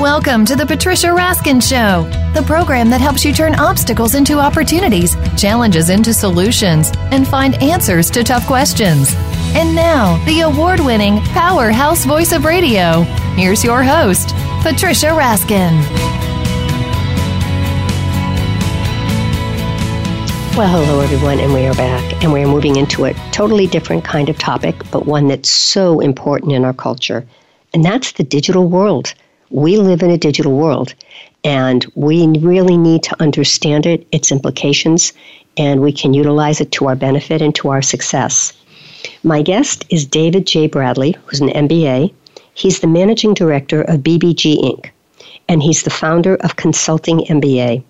Welcome to the Patricia Raskin Show, the program that helps you turn obstacles into opportunities, challenges into solutions, and find answers to tough questions. And now, the award winning powerhouse voice of radio. Here's your host, Patricia Raskin. Well, hello, everyone, and we are back. And we are moving into a totally different kind of topic, but one that's so important in our culture, and that's the digital world we live in a digital world and we really need to understand it, its implications, and we can utilize it to our benefit and to our success. My guest is David J. Bradley, who's an MBA. He's the managing director of BBG Inc., and he's the founder of Consulting MBA.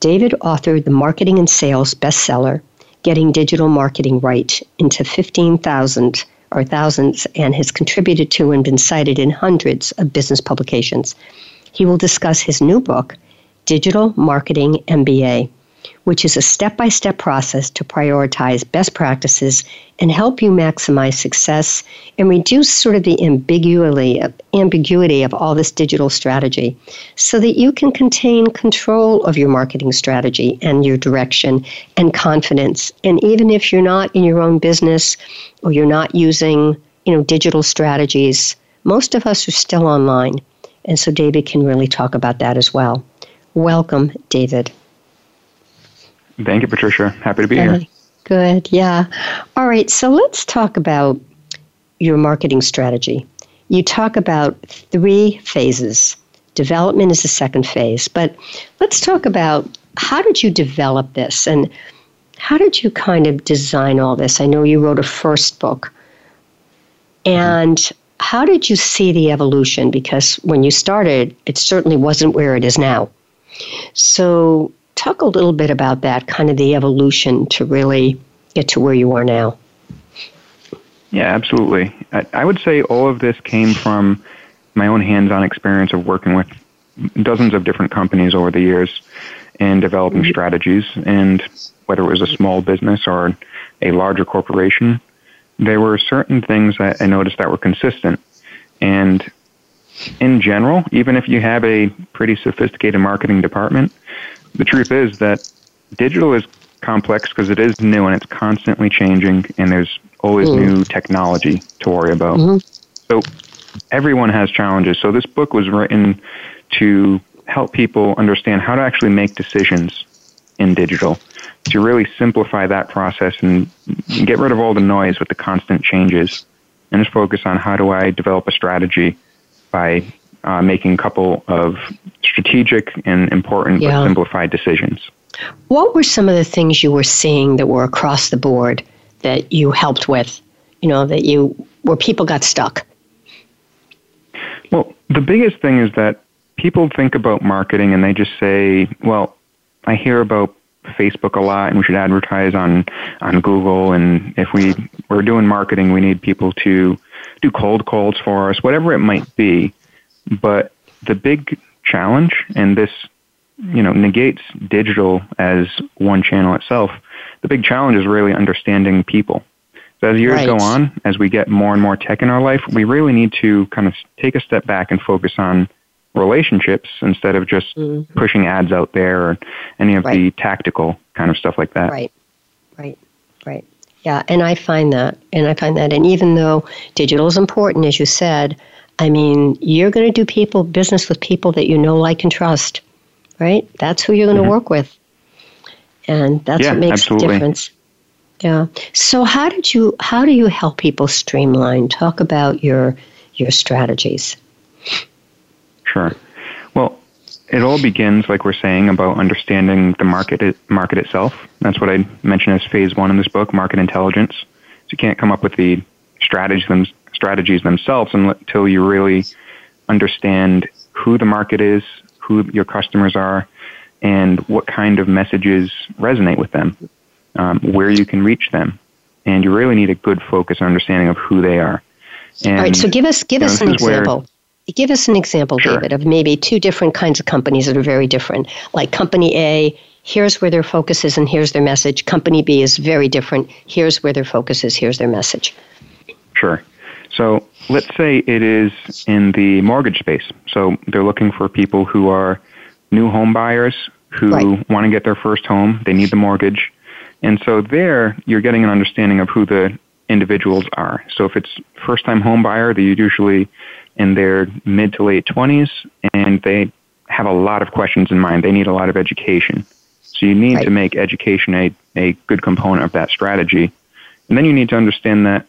David authored the marketing and sales bestseller, Getting Digital Marketing Right, into 15,000 or thousands and has contributed to and been cited in hundreds of business publications. He will discuss his new book, Digital Marketing MBA, which is a step by step process to prioritize best practices and help you maximize success and reduce sort of the ambiguity of, ambiguity of all this digital strategy so that you can contain control of your marketing strategy and your direction and confidence. And even if you're not in your own business or you're not using you know, digital strategies, most of us are still online. And so David can really talk about that as well. Welcome, David. Thank you, Patricia. Happy to be here. Good. Yeah. All right. So let's talk about your marketing strategy. You talk about three phases. Development is the second phase. But let's talk about how did you develop this and how did you kind of design all this? I know you wrote a first book. And how did you see the evolution? Because when you started, it certainly wasn't where it is now. So talk a little bit about that, kind of the evolution to really get to where you are now. Yeah, absolutely. I, I would say all of this came from my own hands on experience of working with dozens of different companies over the years and developing mm-hmm. strategies. And whether it was a small business or a larger corporation, there were certain things that I noticed that were consistent. And in general, even if you have a pretty sophisticated marketing department, the truth is that digital is complex because it is new and it's constantly changing, and there's always mm. new technology to worry about. Mm-hmm. So everyone has challenges. So this book was written to help people understand how to actually make decisions in digital, to really simplify that process and get rid of all the noise with the constant changes, and just focus on how do I develop a strategy by uh, making a couple of strategic and important yeah. but simplified decisions. What were some of the things you were seeing that were across the board that you helped with? You know, that you where people got stuck. Well, the biggest thing is that people think about marketing and they just say, "Well, I hear about Facebook a lot, and we should advertise on on Google. And if we we're doing marketing, we need people to do cold calls for us, whatever it might be." But the big challenge, and this you know negates digital as one channel itself. The big challenge is really understanding people. So as years right. go on, as we get more and more tech in our life, we really need to kind of take a step back and focus on relationships instead of just mm-hmm. pushing ads out there or any of right. the tactical kind of stuff like that. Right, right, right. Yeah, and I find that, and I find that, and even though digital is important, as you said, I mean, you're going to do people business with people that you know, like, and trust, right? That's who you're going to mm-hmm. work with, and that's yeah, what makes absolutely. the difference. Yeah. So, how did you how do you help people streamline? Talk about your your strategies. Sure. Well, it all begins, like we're saying, about understanding the market market itself. That's what I mentioned as phase one in this book, market intelligence. So you can't come up with the strategies strategies themselves until you really understand who the market is, who your customers are, and what kind of messages resonate with them, um, where you can reach them. And you really need a good focus and understanding of who they are. And, All right, so give us give us know, an example. Where, give us an example, sure. David, of maybe two different kinds of companies that are very different. Like company A, here's where their focus is and here's their message. Company B is very different. Here's where their focus is, here's their message. Sure. So let's say it is in the mortgage space. So they're looking for people who are new home buyers who right. want to get their first home. They need the mortgage. And so there you're getting an understanding of who the individuals are. So if it's first time home buyer, they're usually in their mid to late 20s and they have a lot of questions in mind. They need a lot of education. So you need right. to make education a, a good component of that strategy. And then you need to understand that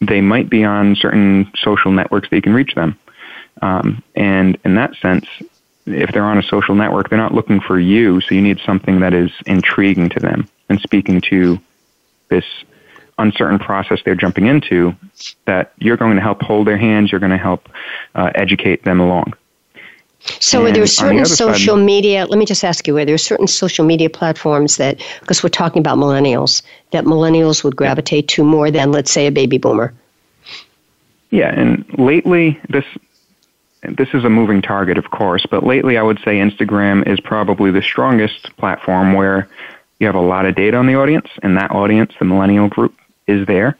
they might be on certain social networks that you can reach them. Um, and in that sense, if they're on a social network, they're not looking for you, so you need something that is intriguing to them and speaking to this uncertain process they're jumping into that you're going to help hold their hands, you're going to help uh, educate them along. So, and are there certain the social side, media? Let me just ask you: Are there certain social media platforms that, because we're talking about millennials, that millennials would gravitate to more than, let's say, a baby boomer? Yeah, and lately this this is a moving target, of course, but lately I would say Instagram is probably the strongest platform where you have a lot of data on the audience, and that audience, the millennial group, is there.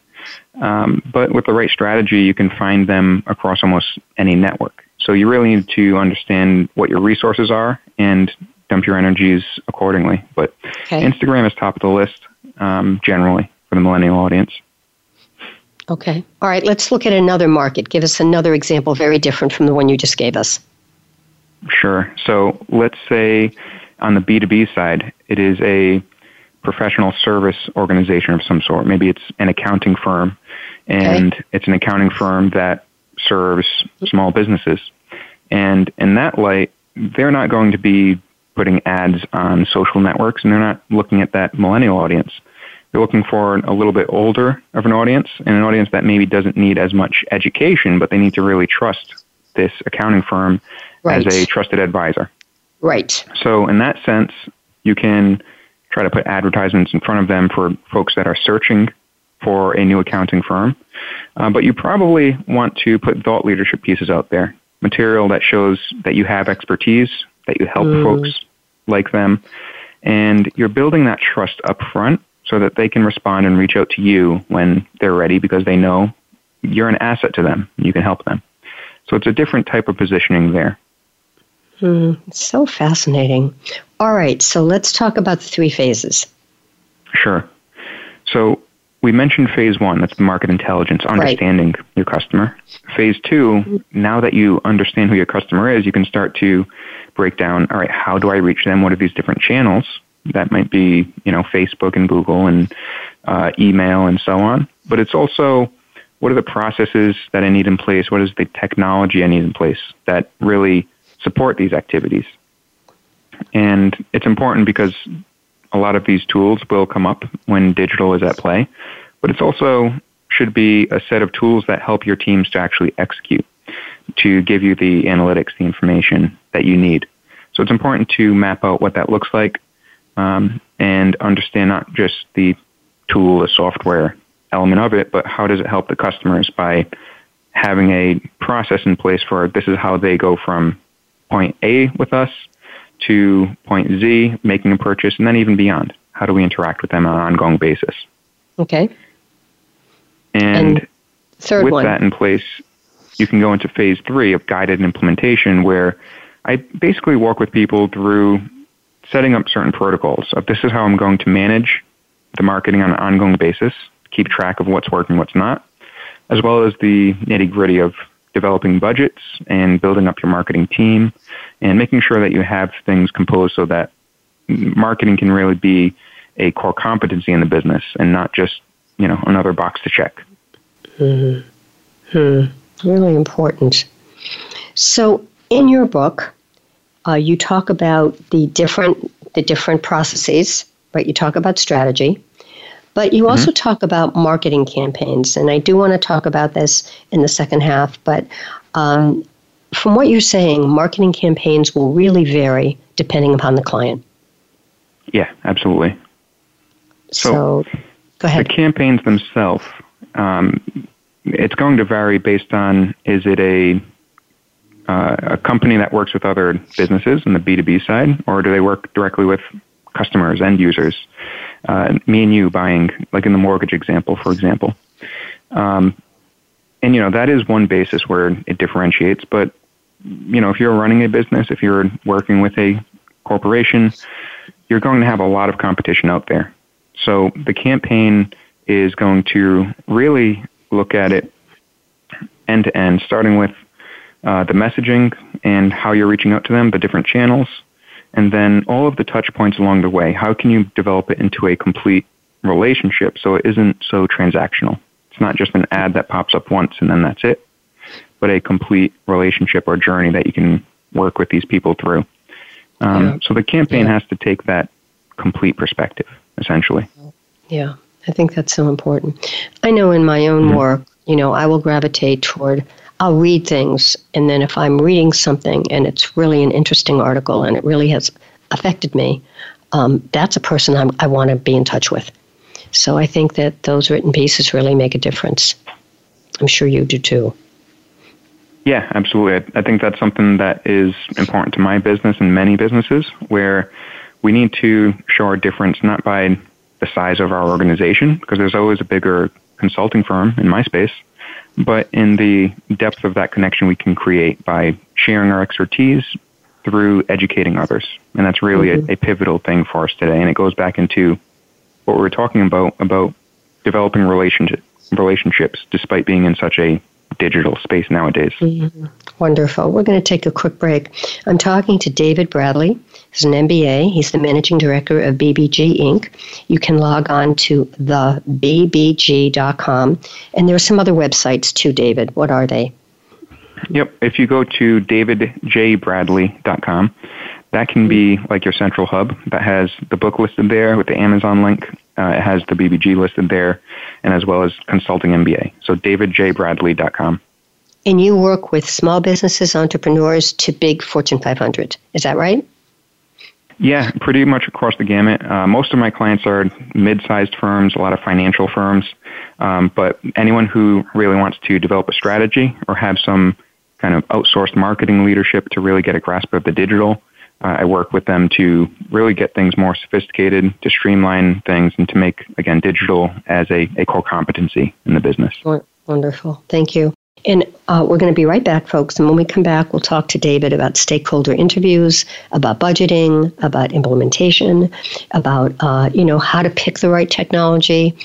Um, but with the right strategy, you can find them across almost any network. So you really need to understand what your resources are and dump your energies accordingly. But okay. Instagram is top of the list um, generally for the millennial audience. Okay. All right. Let's look at another market. Give us another example very different from the one you just gave us. Sure. So let's say on the B2B side, it is a professional service organization of some sort. Maybe it's an accounting firm, and okay. it's an accounting firm that serves small businesses. And in that light, they're not going to be putting ads on social networks, and they're not looking at that millennial audience. They're looking for a little bit older of an audience, and an audience that maybe doesn't need as much education, but they need to really trust this accounting firm right. as a trusted advisor. Right. So, in that sense, you can try to put advertisements in front of them for folks that are searching for a new accounting firm. Uh, but you probably want to put thought leadership pieces out there, material that shows that you have expertise, that you help mm. folks like them, and you're building that trust up front so that they can respond and reach out to you when they're ready because they know you're an asset to them. You can help them. So it's a different type of positioning there. Mm, so fascinating. All right, so let's talk about the three phases. Sure. So we mentioned phase one, that's the market intelligence, understanding right. your customer. Phase two, now that you understand who your customer is, you can start to break down, all right, how do I reach them? What are these different channels? That might be, you know, Facebook and Google and uh, email and so on. But it's also, what are the processes that I need in place? What is the technology I need in place that really support these activities? And it's important because a lot of these tools will come up when digital is at play, but it's also should be a set of tools that help your teams to actually execute, to give you the analytics, the information that you need. So it's important to map out what that looks like um, and understand not just the tool, the software element of it, but how does it help the customers by having a process in place for this is how they go from point A with us to point Z, making a purchase, and then even beyond. How do we interact with them on an ongoing basis? Okay. And, and third with one. that in place, you can go into phase three of guided implementation where I basically walk with people through setting up certain protocols of this is how I'm going to manage the marketing on an ongoing basis, keep track of what's working, what's not, as well as the nitty gritty of developing budgets and building up your marketing team and making sure that you have things composed so that marketing can really be a core competency in the business and not just, you know, another box to check. Mm-hmm. Hmm. Really important. So, in your book, uh, you talk about the different the different processes, right? You talk about strategy, but you also mm-hmm. talk about marketing campaigns, and I do want to talk about this in the second half. But um, from what you're saying, marketing campaigns will really vary depending upon the client. Yeah, absolutely. So, so go ahead. The campaigns themselves, um, it's going to vary based on is it a uh, a company that works with other businesses in the B2B side, or do they work directly with customers, end users? Uh, me and you buying, like in the mortgage example, for example. Um, and you know that is one basis where it differentiates. But you know, if you're running a business, if you're working with a corporation, you're going to have a lot of competition out there. So the campaign is going to really look at it end to end, starting with uh, the messaging and how you're reaching out to them, the different channels, and then all of the touch points along the way. How can you develop it into a complete relationship so it isn't so transactional? It's not just an ad that pops up once and then that's it, but a complete relationship or journey that you can work with these people through. Um, yeah. So the campaign yeah. has to take that complete perspective, essentially. Yeah, I think that's so important. I know in my own mm-hmm. work, you know, I will gravitate toward I'll read things, and then if I'm reading something and it's really an interesting article and it really has affected me, um, that's a person I'm, i want to be in touch with. So I think that those written pieces really make a difference. I'm sure you do too. Yeah, absolutely. I think that's something that is important to my business and many businesses where we need to show our difference not by the size of our organization, because there's always a bigger consulting firm in my space, but in the depth of that connection we can create by sharing our expertise through educating others. And that's really mm-hmm. a, a, pivotal thing for us today. And it goes back into what we were talking about, about developing relationship, relationships despite being in such a digital space nowadays. Mm-hmm. Wonderful. We're going to take a quick break. I'm talking to David Bradley. He's an MBA. He's the managing director of BBG Inc. You can log on to thebbg.com. And there are some other websites too, David. What are they? Yep. If you go to davidjbradley.com, that can be like your central hub that has the book listed there with the Amazon link. Uh, it has the BBG listed there, and as well as Consulting MBA. So davidjbradley.com. And you work with small businesses, entrepreneurs to big Fortune 500. Is that right? Yeah, pretty much across the gamut. Uh, most of my clients are mid-sized firms, a lot of financial firms, um, but anyone who really wants to develop a strategy or have some kind of outsourced marketing leadership to really get a grasp of the digital, Uh, I work with them to really get things more sophisticated, to streamline things, and to make, again, digital as a, a core competency in the business. Wonderful. Thank you. And uh, we're going to be right back, folks. And when we come back, we'll talk to David about stakeholder interviews, about budgeting, about implementation, about uh, you know how to pick the right technology.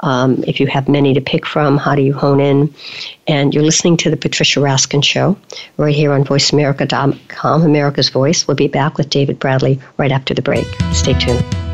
Um, if you have many to pick from, how do you hone in? And you're listening to the Patricia Raskin Show right here on VoiceAmerica.com, America's Voice. We'll be back with David Bradley right after the break. Stay tuned.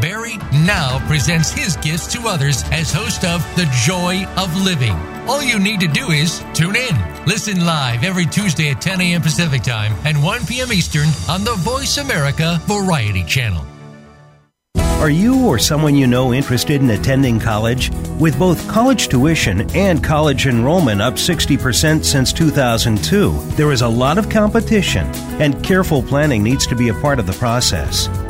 Barry now presents his gifts to others as host of The Joy of Living. All you need to do is tune in. Listen live every Tuesday at 10 a.m. Pacific Time and 1 p.m. Eastern on the Voice America Variety Channel. Are you or someone you know interested in attending college? With both college tuition and college enrollment up 60% since 2002, there is a lot of competition, and careful planning needs to be a part of the process.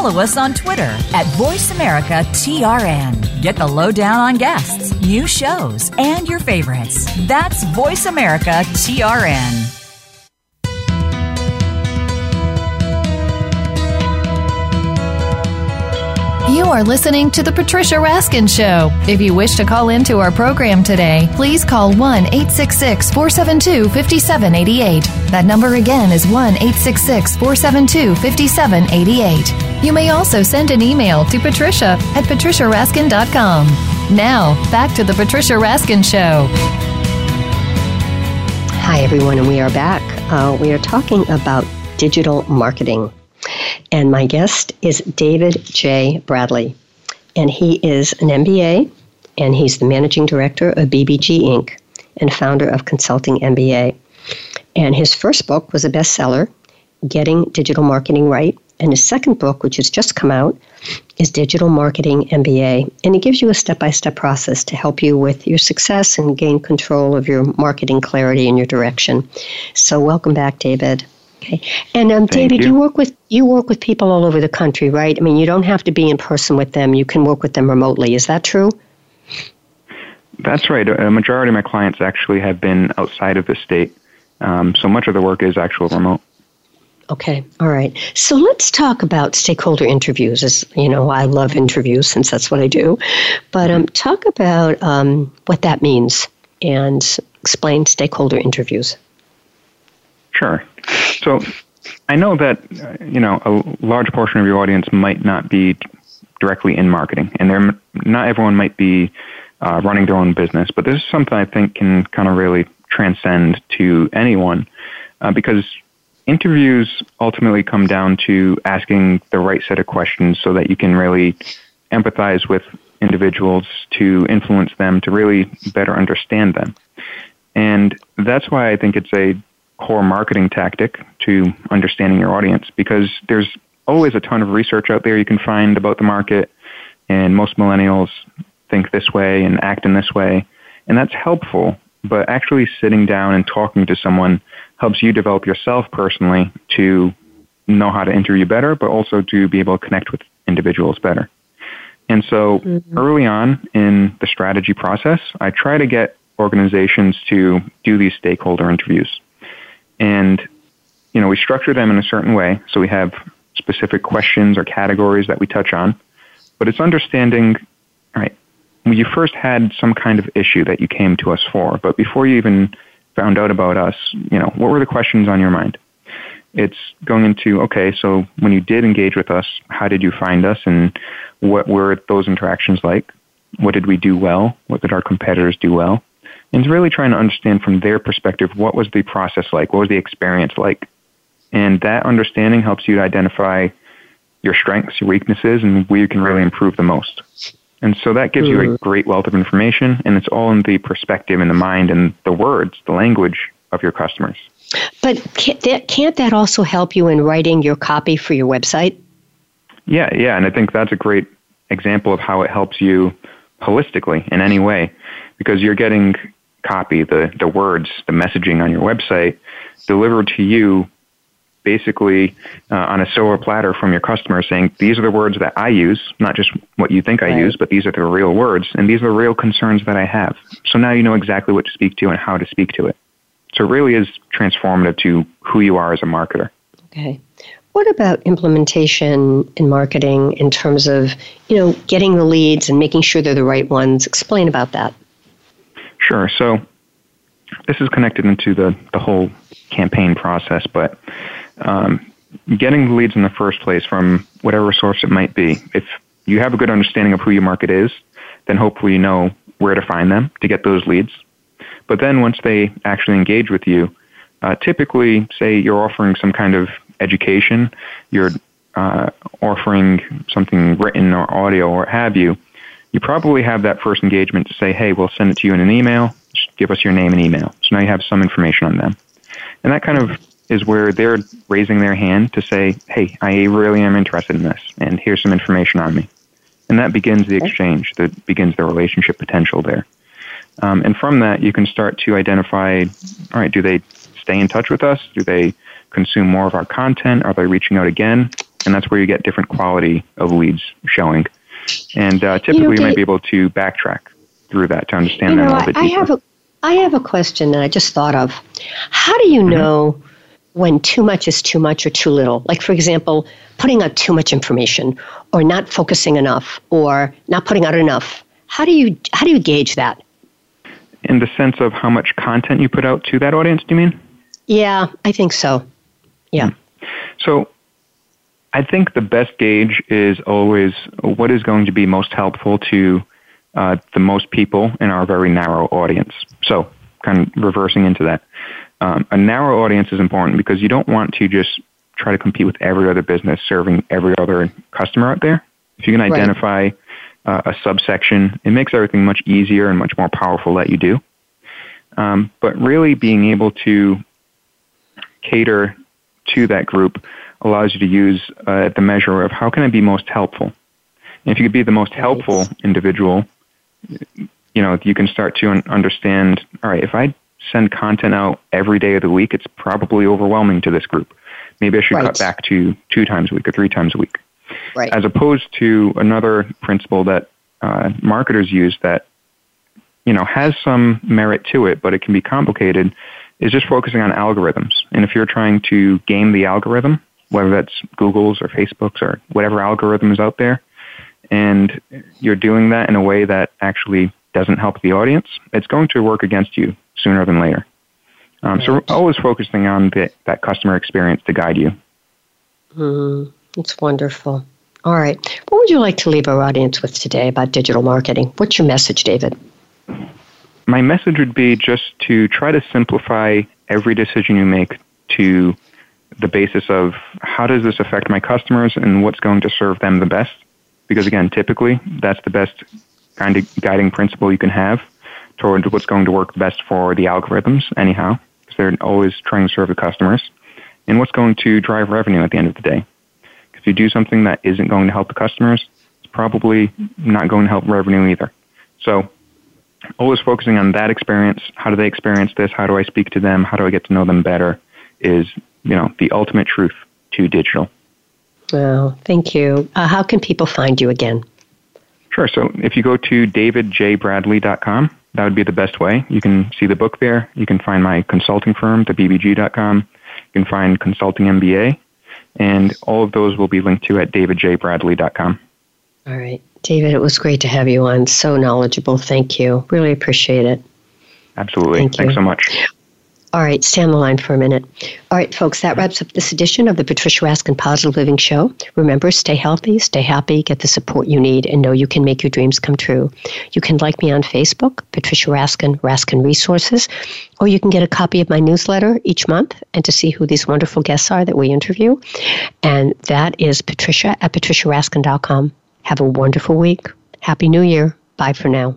Follow us on Twitter at VoiceAmericaTRN. Get the lowdown on guests, new shows, and your favorites. That's VoiceAmericaTRN. You are listening to The Patricia Raskin Show. If you wish to call into our program today, please call 1 866 472 5788. That number again is 1 866 472 5788. You may also send an email to patricia at patriciaraskin.com. Now, back to the Patricia Raskin Show. Hi, everyone, and we are back. Uh, we are talking about digital marketing. And my guest is David J. Bradley. And he is an MBA, and he's the managing director of BBG Inc. and founder of Consulting MBA. And his first book was a bestseller, Getting Digital Marketing Right. And his second book, which has just come out, is Digital Marketing MBA. And it gives you a step by step process to help you with your success and gain control of your marketing clarity and your direction. So, welcome back, David. Okay. And um, David, you. you. work with you work with people all over the country, right? I mean, you don't have to be in person with them. You can work with them remotely. Is that true? That's right. A majority of my clients actually have been outside of the state, um, so much of the work is actual remote. Okay, all right. So let's talk about stakeholder interviews. As you know, I love interviews since that's what I do. But um, talk about um, what that means and explain stakeholder interviews. Sure. So I know that uh, you know a large portion of your audience might not be directly in marketing, and they're not everyone might be uh, running their own business. But this is something I think can kind of really transcend to anyone uh, because interviews ultimately come down to asking the right set of questions so that you can really empathize with individuals to influence them to really better understand them. And that's why I think it's a core marketing tactic to understanding your audience because there's always a ton of research out there you can find about the market and most millennials think this way and act in this way and that's helpful but actually sitting down and talking to someone helps you develop yourself personally to know how to interview better, but also to be able to connect with individuals better. And so mm-hmm. early on in the strategy process, I try to get organizations to do these stakeholder interviews. And, you know, we structure them in a certain way. So we have specific questions or categories that we touch on. But it's understanding, all right, you first had some kind of issue that you came to us for, but before you even found out about us, you know, what were the questions on your mind? It's going into, okay, so when you did engage with us, how did you find us and what were those interactions like? What did we do well? What did our competitors do well? And it's really trying to understand from their perspective, what was the process like? What was the experience like? And that understanding helps you to identify your strengths, your weaknesses, and where you can really improve the most. And so that gives you a hmm. great wealth of information, and it's all in the perspective and the mind and the words, the language of your customers. But can't that, can't that also help you in writing your copy for your website? Yeah, yeah, and I think that's a great example of how it helps you holistically in any way, because you're getting copy, the, the words, the messaging on your website delivered to you basically uh, on a silver platter from your customer saying, these are the words that I use, not just what you think I use, but these are the real words, and these are the real concerns that I have. So now you know exactly what to speak to and how to speak to it. So it really is transformative to who you are as a marketer. Okay. What about implementation in marketing in terms of, you know, getting the leads and making sure they're the right ones? Explain about that. Sure. So this is connected into the, the whole campaign process, but um, getting the leads in the first place from whatever source it might be. If you have a good understanding of who your market is, then hopefully you know where to find them to get those leads. But then once they actually engage with you, uh, typically, say you're offering some kind of education, you're uh, offering something written or audio or have you, you probably have that first engagement to say, hey, we'll send it to you in an email. Just give us your name and email. So now you have some information on them. And that kind of is where they're raising their hand to say, hey, I really am interested in this, and here's some information on me. And that begins the exchange, that begins the relationship potential there. Um, and from that, you can start to identify all right, do they stay in touch with us? Do they consume more of our content? Are they reaching out again? And that's where you get different quality of leads showing. And uh, typically, you, know, you might be able to backtrack through that to understand you know, that a little bit deeper. I have a, I have a question that I just thought of. How do you mm-hmm. know when too much is too much or too little. Like, for example, putting out too much information or not focusing enough or not putting out enough. How do you, how do you gauge that? In the sense of how much content you put out to that audience, do you mean? Yeah, I think so. Yeah. Hmm. So I think the best gauge is always what is going to be most helpful to uh, the most people in our very narrow audience. So, kind of reversing into that. Um, a narrow audience is important because you don't want to just try to compete with every other business serving every other customer out there. If you can identify right. uh, a subsection, it makes everything much easier and much more powerful that you do. Um, but really being able to cater to that group allows you to use uh, the measure of how can I be most helpful. And if you could be the most helpful individual, you know, you can start to understand, all right, if I send content out every day of the week, it's probably overwhelming to this group. Maybe I should right. cut back to two times a week or three times a week. Right. As opposed to another principle that uh, marketers use that, you know, has some merit to it, but it can be complicated, is just focusing on algorithms. And if you're trying to game the algorithm, whether that's Google's or Facebook's or whatever algorithm is out there, and you're doing that in a way that actually doesn't help the audience, it's going to work against you sooner than later. Um, right. So we're always focusing on the, that customer experience to guide you. Mm, it's wonderful. All right. What would you like to leave our audience with today about digital marketing? What's your message, David? My message would be just to try to simplify every decision you make to the basis of how does this affect my customers and what's going to serve them the best. Because again, typically that's the best kind of guiding principle you can have toward what's going to work best for the algorithms anyhow because they're always trying to serve the customers, and what's going to drive revenue at the end of the day. If you do something that isn't going to help the customers, it's probably not going to help revenue either. So, always focusing on that experience. How do they experience this? How do I speak to them? How do I get to know them better? Is you know the ultimate truth to digital. Well, thank you. Uh, how can people find you again? Sure. So if you go to davidjbradley.com, that would be the best way. You can see the book there. You can find my consulting firm, thebbg.com. You can find Consulting MBA. And all of those will be linked to at davidjbradley.com. All right. David, it was great to have you on. So knowledgeable. Thank you. Really appreciate it. Absolutely. Thank Thanks so much. All right, stay on the line for a minute. All right, folks, that wraps up this edition of the Patricia Raskin Positive Living Show. Remember, stay healthy, stay happy, get the support you need, and know you can make your dreams come true. You can like me on Facebook, Patricia Raskin, Raskin Resources, or you can get a copy of my newsletter each month and to see who these wonderful guests are that we interview. And that is patricia at patriciaraskin.com. Have a wonderful week. Happy New Year. Bye for now.